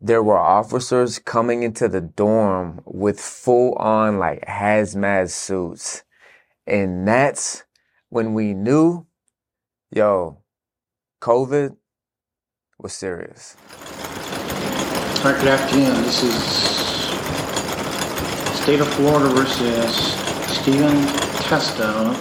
there were officers coming into the dorm with full on like hazmat suits. And that's when we knew, yo, COVID was serious. All right, good afternoon. This is State of Florida versus Stephen Testa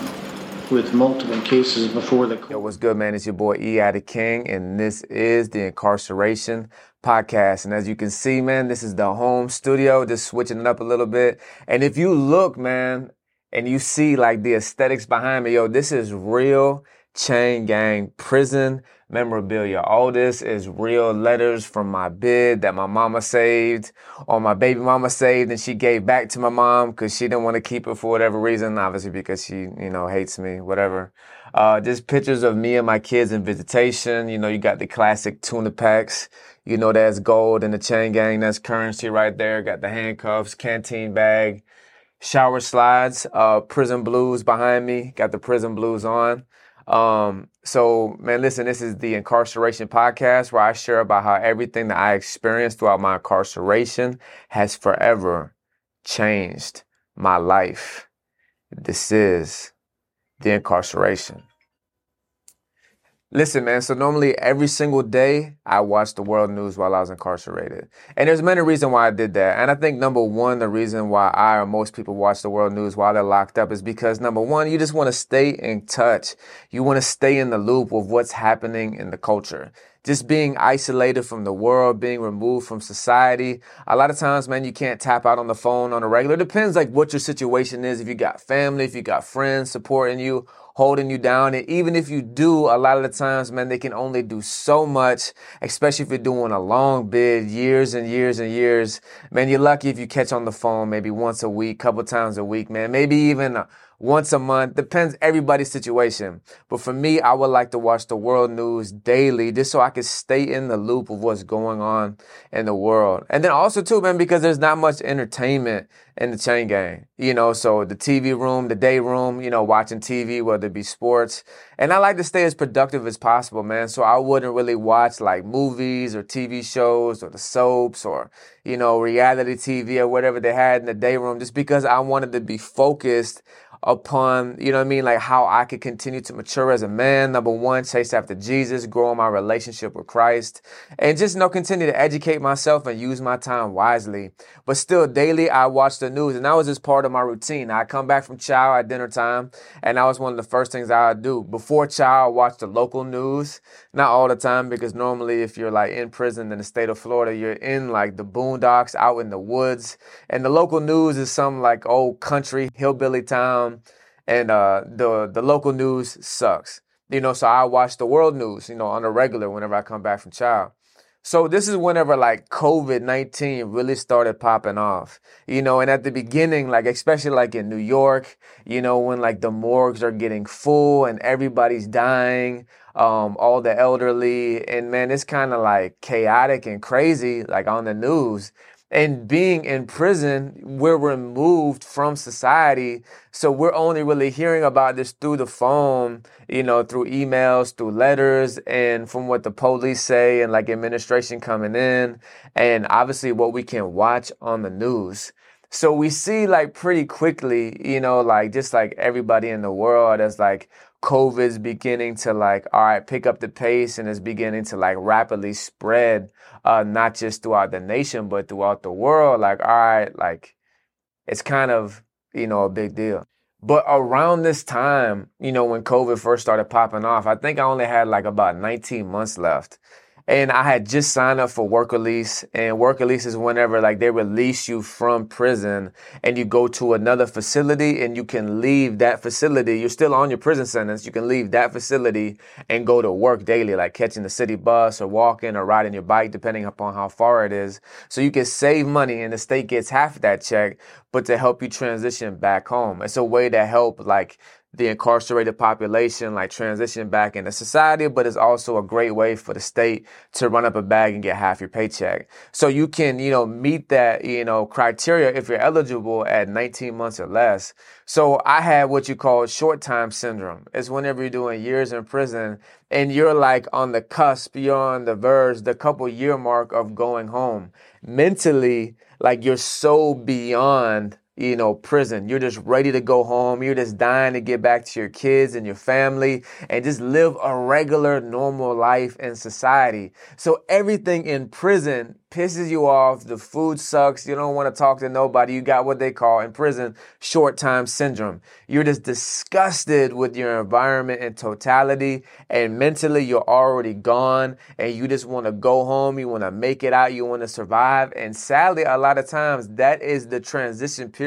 with multiple cases before the Yo, what's good, man? It's your boy E. Addict King, and this is the Incarceration Podcast. And as you can see, man, this is the home studio, just switching it up a little bit. And if you look, man, and you see like the aesthetics behind me, yo, this is real chain gang prison memorabilia. All this is real letters from my bid that my mama saved or my baby mama saved and she gave back to my mom because she didn't want to keep it for whatever reason, obviously because she, you know, hates me, whatever. Uh, just pictures of me and my kids in visitation. You know, you got the classic tuna packs. You know, that's gold in the chain gang. That's currency right there. Got the handcuffs, canteen bag, shower slides, uh, prison blues behind me. Got the prison blues on. Um, so man, listen, this is the incarceration podcast where I share about how everything that I experienced throughout my incarceration has forever changed my life. This is the incarceration. Listen, man, so normally every single day I watch the world news while I was incarcerated. And there's many reasons why I did that. And I think number one, the reason why I or most people watch the world news while they're locked up is because number one, you just want to stay in touch. You want to stay in the loop of what's happening in the culture just being isolated from the world, being removed from society. A lot of times, man, you can't tap out on the phone on a regular. It depends like what your situation is. If you got family, if you got friends supporting you, holding you down. And even if you do, a lot of the times, man, they can only do so much, especially if you're doing a long bid, years and years and years. Man, you're lucky if you catch on the phone maybe once a week, couple times a week, man, maybe even uh, once a month. Depends everybody's situation. But for me, I would like to watch the world news daily just so I can stay in the loop of what's going on in the world. And then also too, man, because there's not much entertainment in the chain gang. You know, so the TV room, the day room, you know, watching TV, whether it be sports. And I like to stay as productive as possible, man. So I wouldn't really watch like movies or TV shows or the soaps or, you know, reality TV or whatever they had in the day room just because I wanted to be focused upon, you know what I mean, like how I could continue to mature as a man. Number one, chase after Jesus, grow my relationship with Christ, and just, you know, continue to educate myself and use my time wisely. But still, daily, I watch the news, and that was just part of my routine. I come back from chow at dinner time, and that was one of the first things I do. Before chow, I watch the local news, not all the time, because normally if you're like in prison in the state of Florida, you're in like the boondocks, out in the woods, and the local news is some like old country, hillbilly town and uh, the the local news sucks. You know, so I watch the world news, you know, on a regular whenever I come back from child. So this is whenever like COVID 19 really started popping off, you know, and at the beginning, like, especially like in New York, you know, when like the morgues are getting full and everybody's dying, um, all the elderly, and man, it's kind of like chaotic and crazy, like on the news and being in prison, we're removed from society. So we're only really hearing about this through the phone, you know, through emails, through letters, and from what the police say and like administration coming in, and obviously what we can watch on the news. So we see like pretty quickly, you know, like just like everybody in the world as like COVID's beginning to like, all right, pick up the pace and is beginning to like rapidly spread, uh, not just throughout the nation, but throughout the world. Like, all right, like it's kind of, you know, a big deal. But around this time, you know, when COVID first started popping off, I think I only had like about 19 months left and I had just signed up for work release and work release is whenever like they release you from prison and you go to another facility and you can leave that facility. You're still on your prison sentence. You can leave that facility and go to work daily, like catching the city bus or walking or riding your bike, depending upon how far it is. So you can save money and the state gets half of that check, but to help you transition back home. It's a way to help like the incarcerated population like transition back into society, but it's also a great way for the state to run up a bag and get half your paycheck. So you can, you know, meet that, you know, criteria if you're eligible at 19 months or less. So I had what you call short time syndrome. It's whenever you're doing years in prison and you're like on the cusp, you're on the verge, the couple year mark of going home. Mentally, like you're so beyond you know, prison. You're just ready to go home. You're just dying to get back to your kids and your family and just live a regular, normal life in society. So everything in prison pisses you off. The food sucks. You don't want to talk to nobody. You got what they call in prison short time syndrome. You're just disgusted with your environment in totality and mentally you're already gone and you just want to go home. You want to make it out. You want to survive. And sadly, a lot of times that is the transition period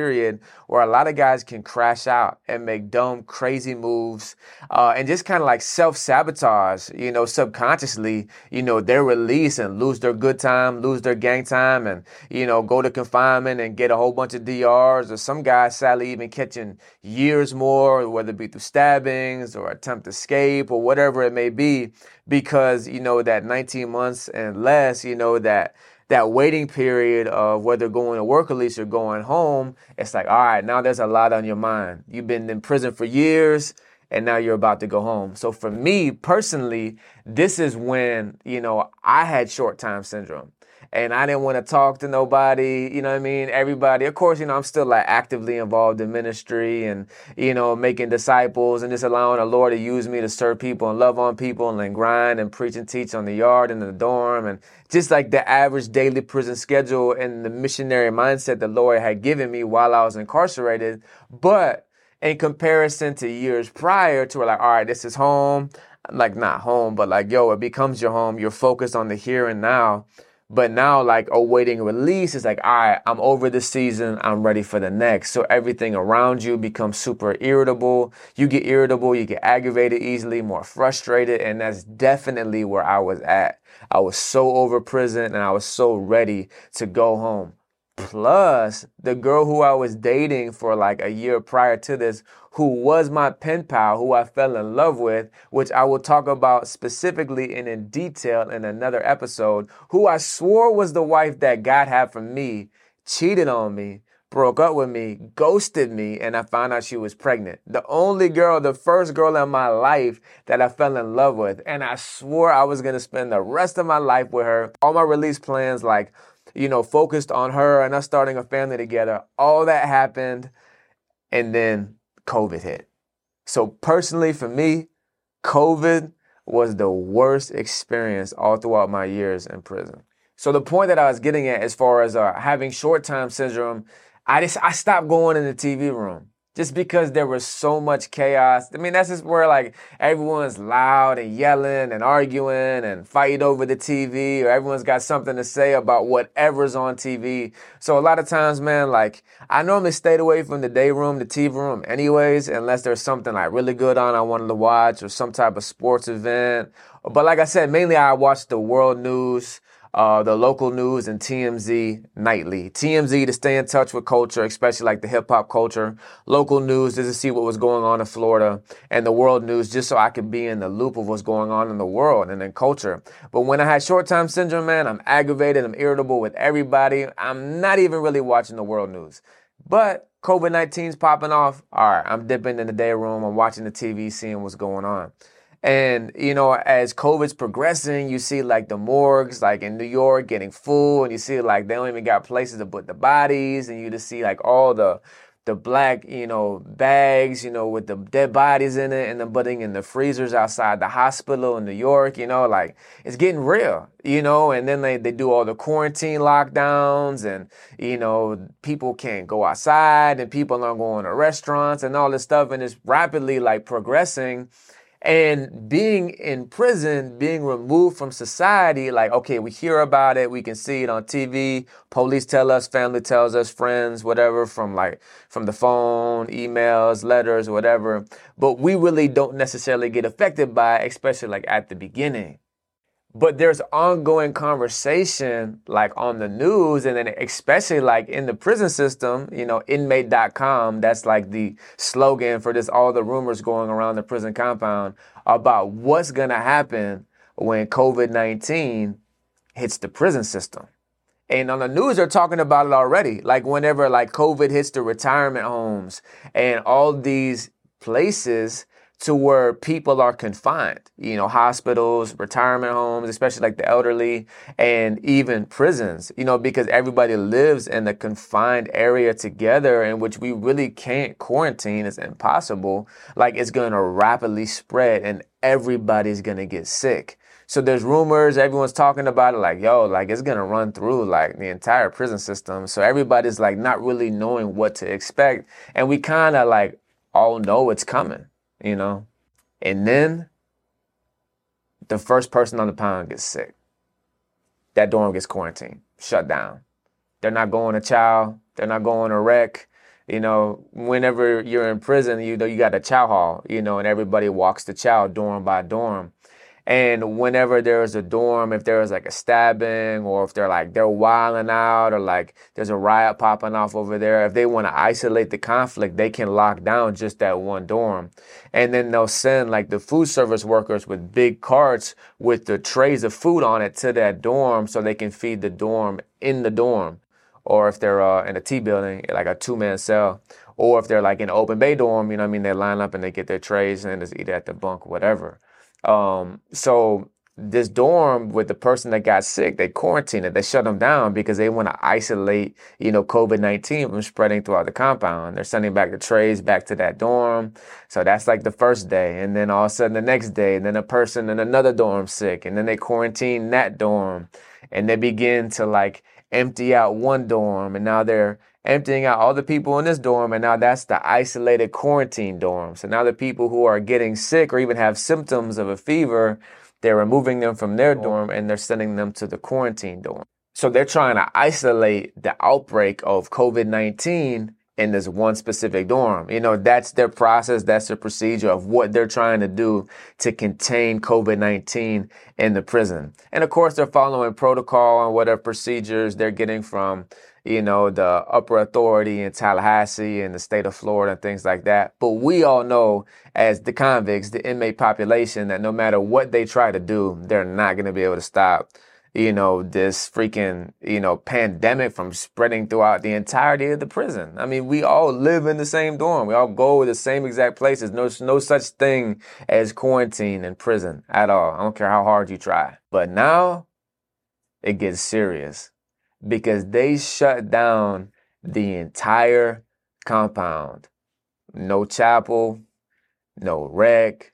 where a lot of guys can crash out and make dumb, crazy moves uh, and just kind of like self sabotage, you know, subconsciously, you know, their release and lose their good time, lose their gang time and, you know, go to confinement and get a whole bunch of DRs or some guys sadly even catching years more, whether it be through stabbings or attempt escape or whatever it may be, because, you know, that 19 months and less, you know, that that waiting period of whether going to work at least or going home, it's like, all right, now there's a lot on your mind. You've been in prison for years and now you're about to go home. So for me personally, this is when, you know, I had short time syndrome and I didn't want to talk to nobody, you know what I mean? Everybody, of course, you know, I'm still like actively involved in ministry and, you know, making disciples and just allowing the Lord to use me to serve people and love on people and then grind and preach and teach on the yard and the dorm and just like the average daily prison schedule and the missionary mindset the Lord had given me while I was incarcerated. But in comparison to years prior to where like, all right, this is home. Like not home, but like, yo, it becomes your home. You're focused on the here and now. But now, like awaiting release is like, all right, I'm over the season. I'm ready for the next. So everything around you becomes super irritable. You get irritable, you get aggravated easily, more frustrated. And that's definitely where I was at. I was so over prison and I was so ready to go home. Plus, the girl who I was dating for like a year prior to this, who was my pen pal, who I fell in love with, which I will talk about specifically and in detail in another episode, who I swore was the wife that God had for me, cheated on me, broke up with me, ghosted me, and I found out she was pregnant. The only girl, the first girl in my life that I fell in love with. And I swore I was gonna spend the rest of my life with her. All my release plans, like, you know, focused on her and us starting a family together. All that happened, and then COVID hit. So, personally, for me, COVID was the worst experience all throughout my years in prison. So, the point that I was getting at, as far as uh, having short time syndrome, I just I stopped going in the TV room just because there was so much chaos. I mean, that's just where like everyone's loud and yelling and arguing and fighting over the TV, or everyone's got something to say about whatever's on TV. So a lot of times, man, like I normally stayed away from the day room, the TV room, anyways, unless there's something like really good on I wanted to watch or some type of sports event. But like I said, mainly I watch the world news uh, the local news and TMZ nightly. TMZ to stay in touch with culture, especially like the hip hop culture. Local news just to see what was going on in Florida, and the world news just so I could be in the loop of what's going on in the world and in culture. But when I had short time syndrome, man, I'm aggravated, I'm irritable with everybody. I'm not even really watching the world news. But COVID 19's popping off. All right, I'm dipping in the day room. I'm watching the TV, seeing what's going on. And, you know, as COVID's progressing, you see like the morgues, like in New York, getting full, and you see like they don't even got places to put the bodies, and you just see like all the the black, you know, bags, you know, with the dead bodies in it and the putting in the freezers outside the hospital in New York, you know, like it's getting real, you know, and then they, they do all the quarantine lockdowns and, you know, people can't go outside and people aren't going to restaurants and all this stuff and it's rapidly like progressing and being in prison, being removed from society, like, okay, we hear about it, we can see it on TV, police tell us, family tells us, friends, whatever, from like, from the phone, emails, letters, whatever. But we really don't necessarily get affected by it, especially like at the beginning. But there's ongoing conversation like on the news and then especially like in the prison system you know inmate.com that's like the slogan for this all the rumors going around the prison compound about what's going to happen when covid-19 hits the prison system. And on the news they're talking about it already. Like whenever like covid hits the retirement homes and all these places to where people are confined, you know, hospitals, retirement homes, especially like the elderly, and even prisons, you know, because everybody lives in a confined area together in which we really can't quarantine. It's impossible. Like it's going to rapidly spread and everybody's going to get sick. So there's rumors, everyone's talking about it like, yo, like it's to run through like the entire prison system. So everybody's like not really knowing what to expect. And we kind of like all know it's coming you know? And then the first person on the pound gets sick. That dorm gets quarantined, shut down. They're not going to chow, they're not going to rec. You know, whenever you're in prison, you know, you got a chow hall, you know, and everybody walks the chow dorm by dorm. And whenever there's a dorm, if there's like a stabbing or if they're like they're wilding out or like there's a riot popping off over there, if they want to isolate the conflict, they can lock down just that one dorm. And then they'll send like the food service workers with big carts with the trays of food on it to that dorm so they can feed the dorm in the dorm. Or if they're uh, in a T building, like a two man cell. Or if they're like in an open bay dorm, you know what I mean? They line up and they get their trays and just eat at the bunk, whatever. Um, so this dorm with the person that got sick, they quarantined it. They shut them down because they want to isolate, you know, COVID-19 from spreading throughout the compound. They're sending back the trays back to that dorm. So that's like the first day. And then all of a sudden the next day, and then a person in another dorm sick. And then they quarantine that dorm and they begin to like empty out one dorm. And now they're emptying out all the people in this dorm, and now that's the isolated quarantine dorm. So now the people who are getting sick or even have symptoms of a fever, they're removing them from their dorm and they're sending them to the quarantine dorm. So they're trying to isolate the outbreak of COVID 19 in this one specific dorm. You know, that's their process, that's their procedure of what they're trying to do to contain COVID 19 in the prison. And of course, they're following protocol and whatever procedures they're getting from you know, the upper authority in Tallahassee and the state of Florida and things like that. But we all know as the convicts, the inmate population, that no matter what they try to do, they're not going to be able to stop, you know, this freaking, you know, pandemic from spreading throughout the entirety of the prison. I mean, we all live in the same dorm. We all go to the same exact places. No, no such thing as quarantine in prison at all. I don't care how hard you try. But now it gets serious because they shut down the entire compound. No chapel, no rec,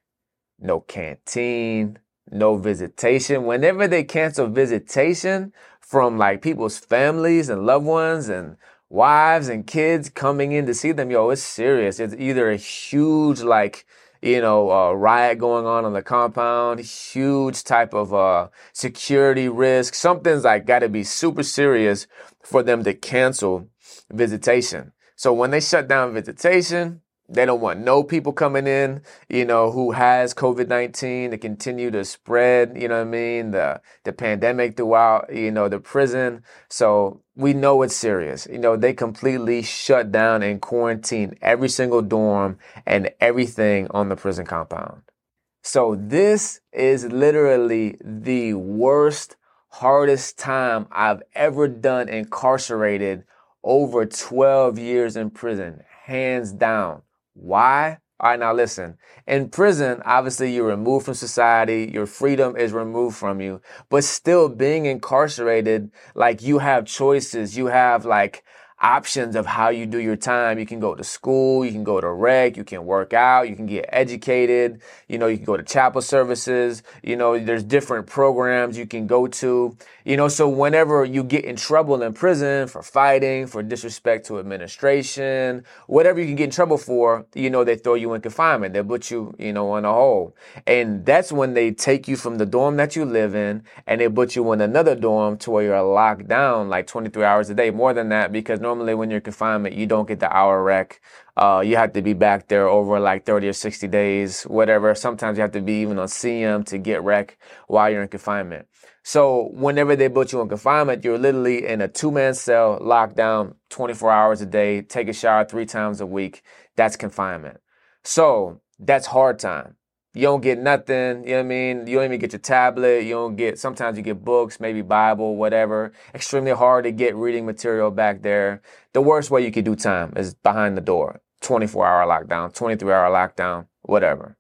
no canteen, no visitation. Whenever they cancel visitation from like people's families and loved ones and wives and kids coming in to see them, yo, it's serious. It's either a huge like you know, uh, riot going on on the compound, huge type of uh, security risk. Something's like got to be super serious for them to cancel visitation. So when they shut down visitation, they don't want no people coming in, you know, who has COVID-19 to continue to spread, you know what I mean, the the pandemic throughout, you know, the prison. So we know it's serious. You know, they completely shut down and quarantine every single dorm and everything on the prison compound. So this is literally the worst, hardest time I've ever done incarcerated over 12 years in prison, hands down. Why? All right, now listen. In prison, obviously you're removed from society, your freedom is removed from you, but still being incarcerated, like you have choices, you have like options of how you do your time. You can go to school, you can go to rec, you can work out, you can get educated, you know, you can go to chapel services, you know, there's different programs you can go to, you know, so whenever you get in trouble in prison for fighting, for disrespect to administration, whatever you can get in trouble for, you know, they throw you in confinement. They put you, you know, on a hole. And that's when they take you from the dorm that you live in and they put you in another dorm to where you're locked down like 23 hours a day, more than that, because Normally, when you're confinement, you don't get the hour rec. Uh, you have to be back there over like 30 or 60 days, whatever. Sometimes you have to be even on CM to get rec while you're in confinement. So whenever they put you in confinement, you're literally in a two man cell, locked down 24 hours a day, take a shower three times a week. That's confinement. So that's hard time. You don't get nothing, you know what I mean? You don't even get your tablet. You don't get, sometimes you get books, maybe Bible, whatever. Extremely hard to get reading material back there. The worst way you could do time is behind the door. 24 hour lockdown, 23 hour lockdown, whatever.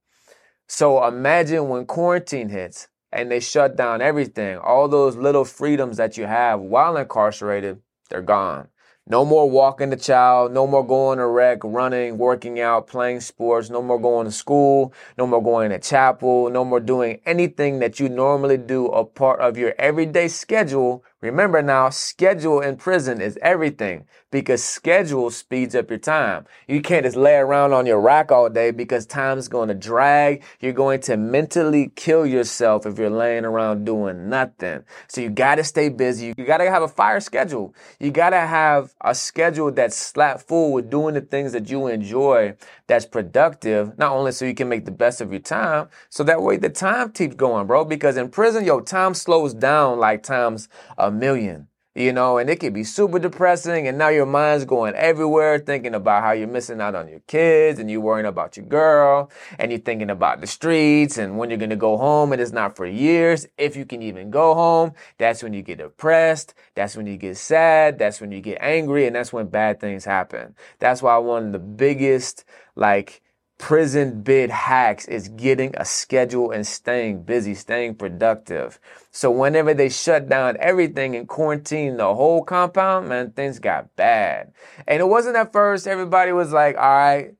So imagine when quarantine hits, and they shut down everything. All those little freedoms that you have while incarcerated, they're gone. No more walking the child, no more going to rec, running, working out, playing sports, no more going to school, no more going to chapel, no more doing anything that you normally do a part of your everyday schedule Remember now, schedule in prison is everything because schedule speeds up your time. You can't just lay around on your rack all day because time's going to drag. You're going to mentally kill yourself if you're laying around doing nothing. So you got to stay busy. You got to have a fire schedule. You got to have a schedule that's slap full with doing the things that you enjoy, that's productive, not only so you can make the best of your time, so that way the time keeps going, bro. Because in prison, your time slows down like times a million, you know, and it can be super depressing. And now your mind's going everywhere, thinking about how you're missing out on your kids and you're worrying about your girl and you're thinking about the streets and when you're going to go home and it's not for years. If you can even go home, that's when you get depressed. That's when you get sad. That's when you get angry. And that's when bad things happen. That's why one of the biggest, like, prison bid hacks is getting a schedule and staying busy, staying productive. So whenever they shut down everything and quarantine the whole compound, man, things got bad. And it wasn't at first, everybody was like, all right,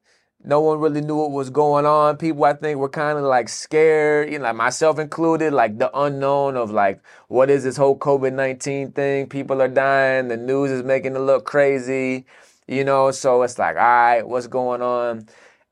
no one really knew what was going on. People, I think, were kind of like scared, you know, like myself included, like the unknown of like, what is this whole COVID 19 thing? People are dying. The news is making it look crazy, you know? So it's like, all right, what's going on?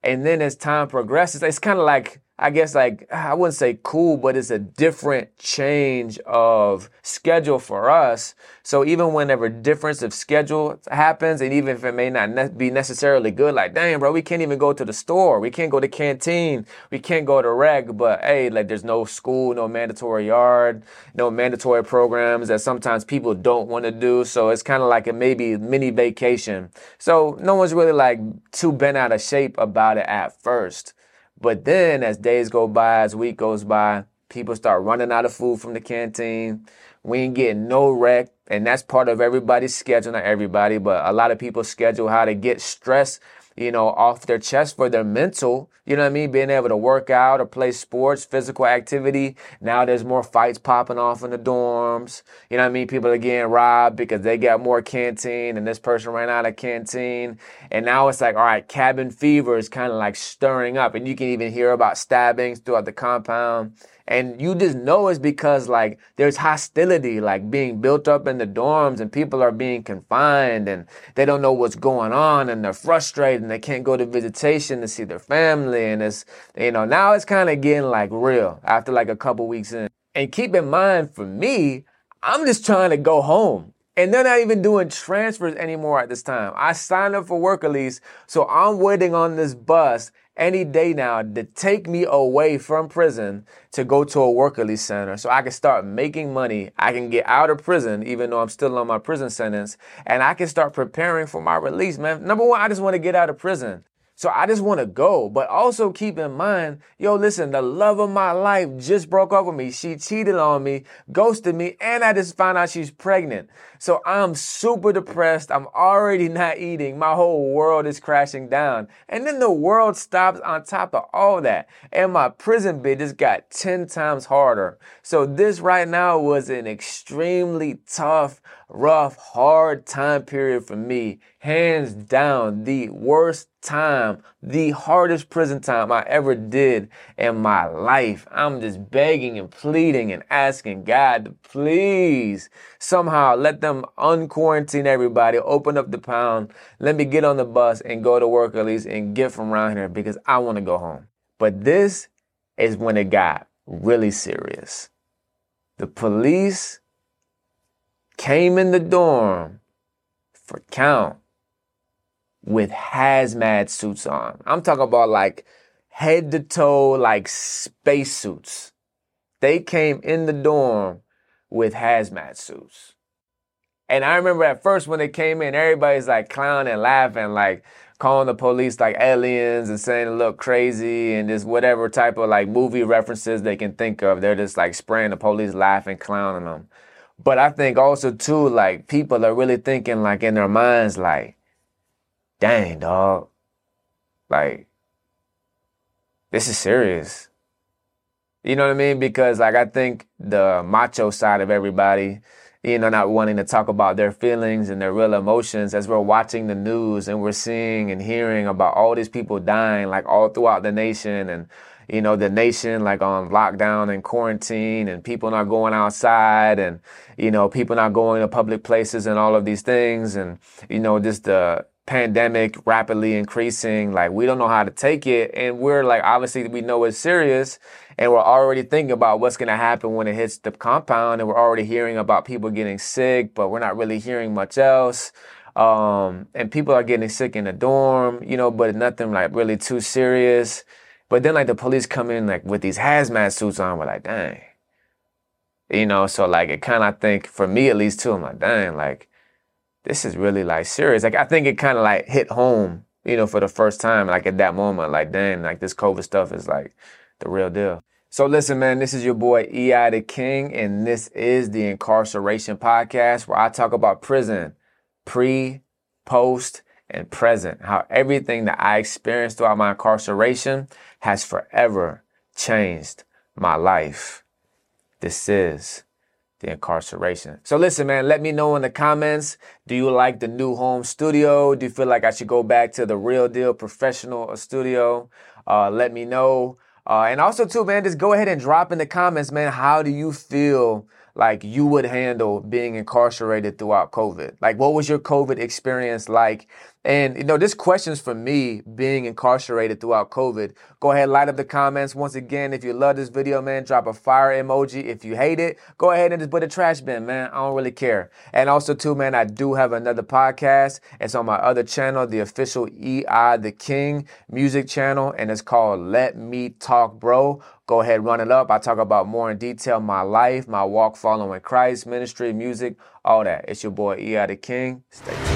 And then as time progresses, it's kind of like I guess like I wouldn't say cool, but it's a different change of schedule for us. So even whenever difference of schedule happens, and even if it may not ne- be necessarily good, like damn, bro, we can't even go to the store, we can't go to canteen, we can't go to reg. But hey, like there's no school, no mandatory yard, no mandatory programs that sometimes people don't want to do. So it's kind of like a maybe mini vacation. So no one's really like too bent out of shape about it at first. But then as days go by, as week goes by, people start running out of food from the canteen. We ain't getting no rec. And that's part of everybody's schedule, not everybody, but a lot of people schedule how to get stress you know, off their chest for their mental, you know what I mean? Being able to work out or play sports, physical activity. Now there's more fights popping off in the dorms. You know what I mean? People are getting robbed because they got more canteen and this person ran out of canteen. And now it's like, all right, cabin fever is kind of like stirring up. And you can even hear about stabbings throughout the compound. And you just know it's because like there's hostility like being built up in the dorms and people are being confined and they don't know what's going on and they're frustrated and they can't go to visitation to see their family. And it's, you know, now it's kind of getting like real after like a couple weeks in. And keep in mind for me, I'm just trying to go home. And they're not even doing transfers anymore at this time. I signed up for work release, so I'm waiting on this bus any day now to take me away from prison to go to a work release center so I can start making money. I can get out of prison, even though I'm still on my prison sentence, and I can start preparing for my release, man. Number one, I just want to get out of prison. So I just want to go, but also keep in mind, yo, listen, the love of my life just broke up with me. She cheated on me, ghosted me, and I just found out she's pregnant. So I'm super depressed. I'm already not eating. My whole world is crashing down. And then the world stops on top of all that. And my prison bid just got 10 times harder. So this right now was an extremely tough, rough, hard time period for me. Hands down, the worst time, the hardest prison time I ever did in my life. I'm just begging and pleading and asking God to please somehow let them unquarantine everybody, open up the pound, let me get on the bus and go to work at least and get from around here because I want to go home. But this is when it got really serious. The police came in the dorm, for count with hazmat suits on. I'm talking about like head to toe, like spacesuits. They came in the dorm with hazmat suits. And I remember at first when they came in, everybody's like clowning, and laughing, like calling the police like aliens and saying it look crazy and just whatever type of like movie references they can think of. They're just like spraying the police, laughing, clowning them. But I think also too, like people are really thinking like in their minds, like, dang, dog, like this is serious. You know what I mean? Because like I think the macho side of everybody, you know, not wanting to talk about their feelings and their real emotions as we're watching the news and we're seeing and hearing about all these people dying like all throughout the nation and you know, the nation like on lockdown and quarantine and people not going outside and, you know, people not going to public places and all of these things. And, you know, just the pandemic rapidly increasing. Like we don't know how to take it. And we're like, obviously we know it's serious and we're already thinking about what's going to happen when it hits the compound. And we're already hearing about people getting sick, but we're not really hearing much else. Um, and people are getting sick in the dorm, you know, but nothing like really too serious. But then like the police come in like with these hazmat suits on, we're like, dang. You know, so like it kind of think for me at least too, I'm like, dang, like this is really like serious. Like I think it kind of like hit home, you know, for the first time, like at that moment, like dang, like this COVID stuff is like the real deal. So listen, man, this is your boy EI the King, and this is the Incarceration Podcast where I talk about prison, pre, post, and present. How everything that I experienced throughout my incarceration has forever changed my life. This is the incarceration. So listen, man, let me know in the comments. Do you like the new home studio? Do you feel like I should go back to the real deal professional studio? Uh, let me know. Uh, and also too, man, just go ahead and drop in the comments, man. How do you feel like you would handle being incarcerated throughout COVID? Like, what was your COVID experience like? And, you know, this question's for me being incarcerated throughout COVID. Go ahead, light up the comments. Once again, if you love this video, man, drop a fire emoji. If you hate it, go ahead and just put a trash bin, man. I don't really care. And also, too, man, I do have another podcast. It's on my other channel, the official EI The King music channel, and it's called Let Me Talk Bro. Go ahead, run it up. I talk about more in detail my life, my walk following Christ, ministry, music, all that. It's your boy EI The King. Stay